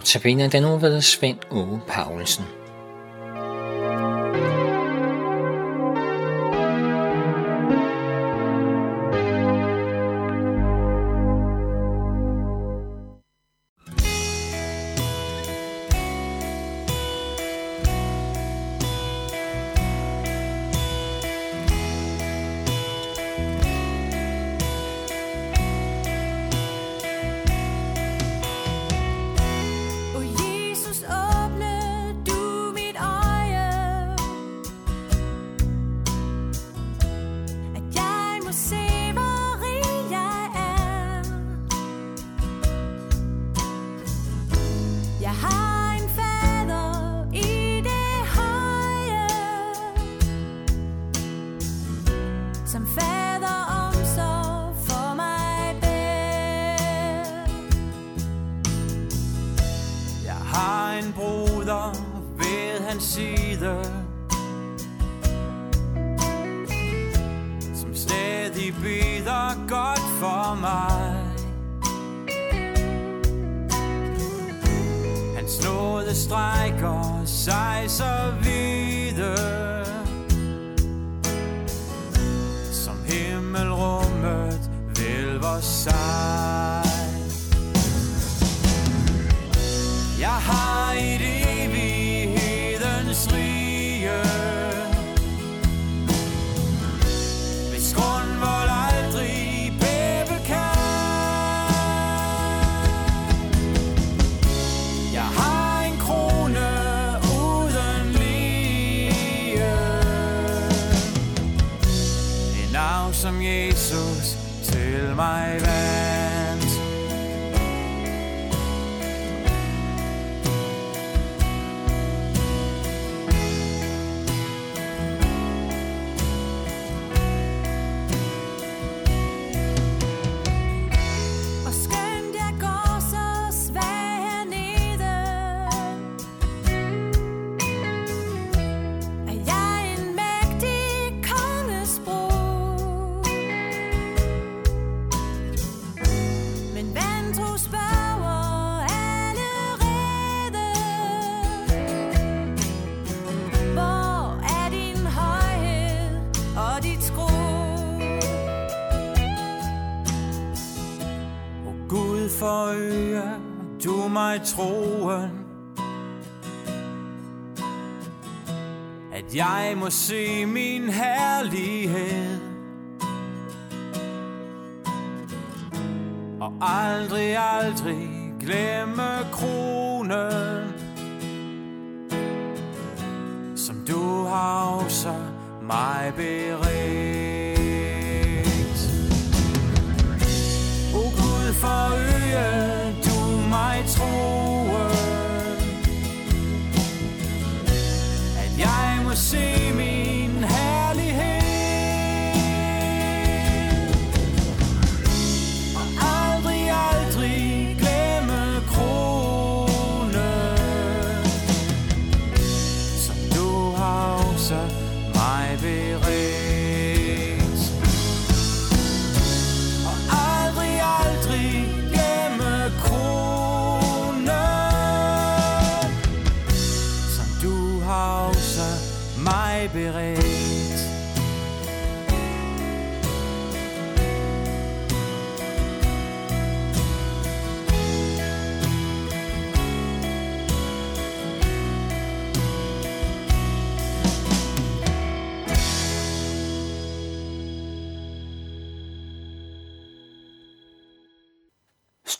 Notabene den nu ved Svend Åge Paulsen. Hans nåde strækker videre. Og Gud skro? O Gud du mig troen. At jeg må se min herlighed. Og aldrig, aldrig glemme kronen Som du har også mig beredt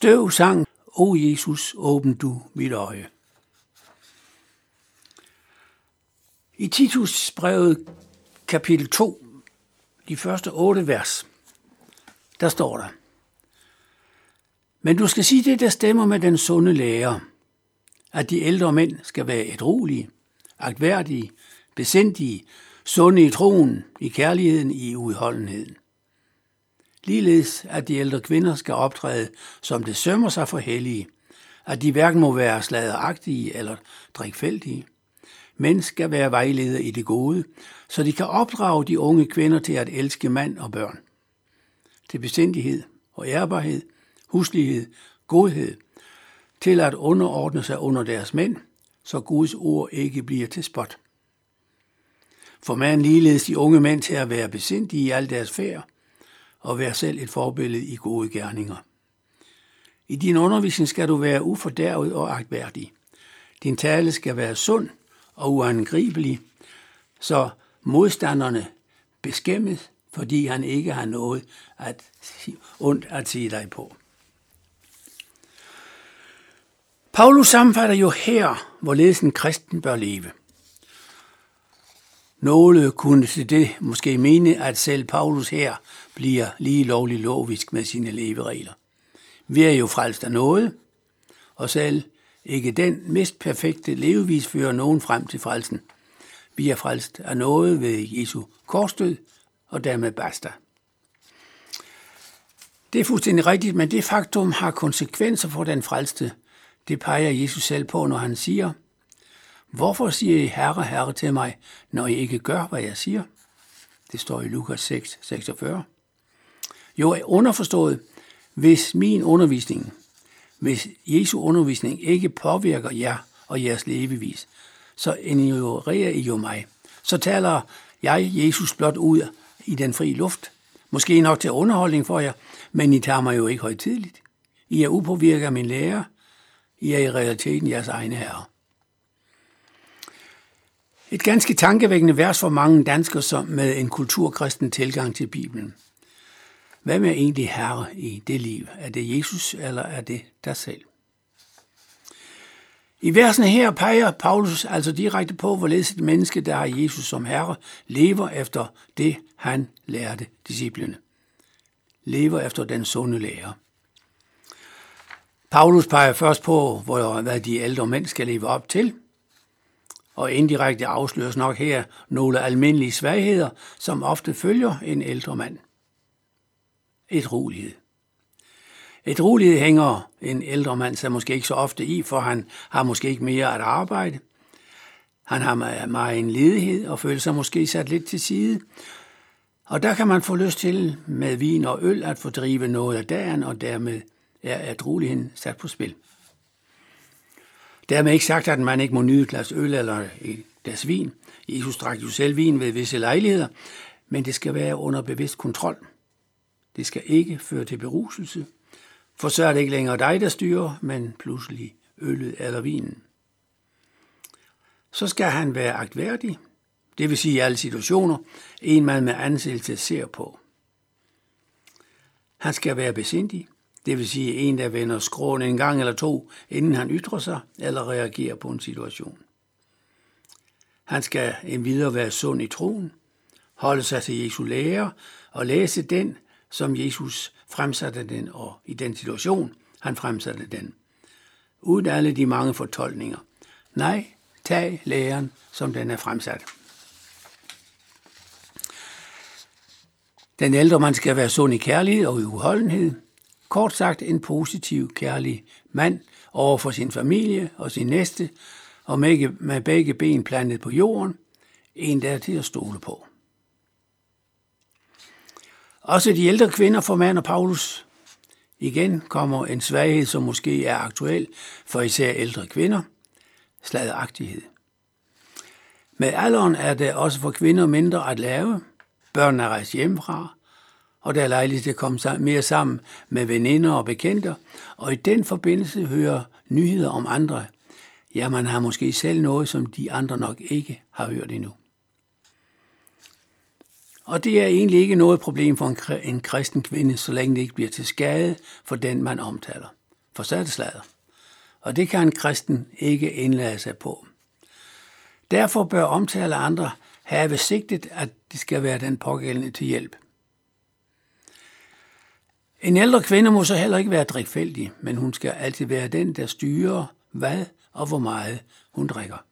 Støv sang, O Jesus, åbn du mit øje. I Titus brevet kapitel 2, de første otte vers, der står der, Men du skal sige det, der stemmer med den sunde lære, at de ældre mænd skal være ædruelige, agtværdige, besindige, sunde i troen, i kærligheden, i udholdenheden. Ligeledes, at de ældre kvinder skal optræde, som det sømmer sig for hellige, at de hverken må være sladeragtige eller drikfældige, men skal være vejleder i det gode, så de kan opdrage de unge kvinder til at elske mand og børn. Til besindighed og ærbarhed, huslighed, godhed, til at underordne sig under deres mænd, så Guds ord ikke bliver til spot. For man ligeledes de unge mænd til at være besindige i al deres færd, og vær selv et forbillede i gode gerninger. I din undervisning skal du være ufordærvet og agtværdig. Din tale skal være sund og uangribelig, så modstanderne beskæmmes, fordi han ikke har noget at, ondt at sige dig på. Paulus sammenfatter jo her, hvorledes en kristen bør leve. Nogle kunne til det måske mene, at selv Paulus her bliver lige lovlig lovisk med sine leveregler. Vi er jo frelst af noget, og selv ikke den mest perfekte levevis fører nogen frem til frelsen. Vi er frelst af noget ved Jesu korsdød, og dermed basta. Det er fuldstændig rigtigt, men det faktum har konsekvenser for den frelste. Det peger Jesus selv på, når han siger, Hvorfor siger I herre, herre til mig, når I ikke gør, hvad jeg siger? Det står i Lukas 6, 46. Jo, underforstået, hvis min undervisning, hvis Jesu undervisning ikke påvirker jer og jeres levevis, så ignorerer I jo mig. Så taler jeg Jesus blot ud i den frie luft. Måske nok til underholdning for jer, men I tager mig jo ikke højtidligt. I er upåvirket af min lærer. I er i realiteten jeres egne herre. Et ganske tankevækkende vers for mange danskere som med en kulturkristen tilgang til Bibelen. Hvem er egentlig herre i det liv? Er det Jesus, eller er det dig selv? I versen her peger Paulus altså direkte på, hvorledes et menneske, der har Jesus som herre, lever efter det, han lærte disciplene. Lever efter den sunde lære. Paulus peger først på, hvad de ældre mænd skal leve op til, og indirekte afsløres nok her nogle almindelige svagheder, som ofte følger en ældre mand. Et rolighed. Et rolighed hænger en ældre mand sig måske ikke så ofte i, for han har måske ikke mere at arbejde. Han har meget en ledighed og føler sig måske sat lidt til side. Og der kan man få lyst til med vin og øl at fordrive noget af dagen, og dermed er at roligheden sat på spil. Dermed ikke sagt, at man ikke må nyde et glas øl eller et glas vin. Jesus drak jo selv vin ved visse lejligheder, men det skal være under bevidst kontrol. Det skal ikke føre til beruselse, for så er det ikke længere dig, der styrer, men pludselig øllet eller vinen. Så skal han være agtværdig, det vil sige i alle situationer, en man med ansættelse ser på. Han skal være besindig, det vil sige en, der vender skråen en gang eller to, inden han ytrer sig eller reagerer på en situation. Han skal endvidere være sund i troen, holde sig til Jesu lære og læse den, som Jesus fremsatte den, og i den situation, han fremsatte den. Uden alle de mange fortolkninger. Nej, tag læren, som den er fremsat. Den ældre man skal være sund i kærlighed og i uholdenhed, Kort sagt en positiv, kærlig mand over for sin familie og sin næste, og med begge ben plantet på jorden, en der er til at stole på. Også de ældre kvinder formander Paulus. Igen kommer en svaghed, som måske er aktuel for især ældre kvinder, sladagtighed. Med alderen er det også for kvinder mindre at lave. Børnene er rejst hjemmefra, og der er lejlighed til at komme mere sammen med veninder og bekendte, og i den forbindelse hører nyheder om andre. Ja, man har måske selv noget, som de andre nok ikke har hørt endnu. Og det er egentlig ikke noget problem for en kristen kvinde, så længe det ikke bliver til skade for den, man omtaler. For så er det slader. Og det kan en kristen ikke indlade sig på. Derfor bør omtale andre have sigtet, at de skal være den pågældende til hjælp. En ældre kvinde må så heller ikke være drikfældig, men hun skal altid være den, der styrer, hvad og hvor meget hun drikker.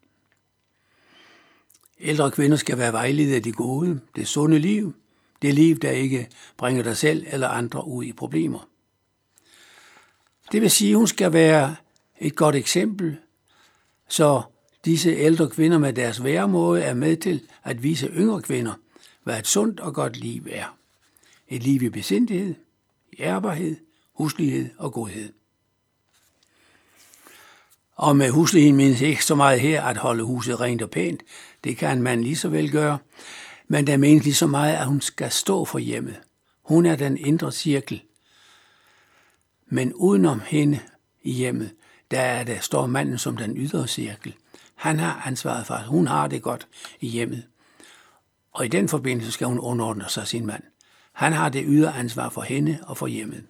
Ældre kvinder skal være vejledet af det gode, det sunde liv, det liv, der ikke bringer dig selv eller andre ud i problemer. Det vil sige, at hun skal være et godt eksempel, så disse ældre kvinder med deres væremåde er med til at vise yngre kvinder, hvad et sundt og godt liv er. Et liv i besindighed, ærbarhed, huslighed og godhed. Og med husligheden menes ikke så meget her at holde huset rent og pænt. Det kan man lige så vel gøre. Men der menes lige så meget, at hun skal stå for hjemmet. Hun er den indre cirkel. Men udenom hende i hjemmet, der, er der står manden som den ydre cirkel. Han har ansvaret for, at hun har det godt i hjemmet. Og i den forbindelse skal hun underordne sig sin mand. Han har det ydre ansvar for hende og for hjemmet.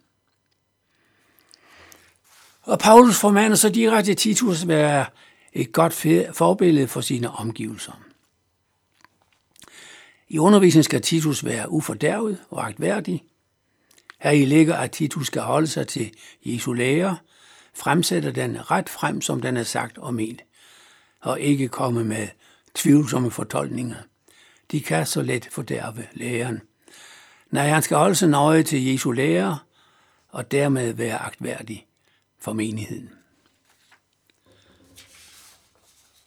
Og Paulus formander så direkte Titus at være et godt forbillede for sine omgivelser. I undervisningen skal Titus være ufordærvet og agtværdig. Her i ligger, at Titus skal holde sig til Jesu lære, fremsætter den ret frem, som den er sagt og ment, og ikke komme med tvivlsomme fortolkninger. De kan så let fordærve læren. Nej, han skal holde sig nøje til Jesu lære, og dermed være agtværdig for menigheden.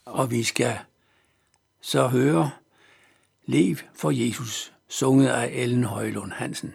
Og vi skal så høre Lev for Jesus, sunget af Ellen Højlund Hansen.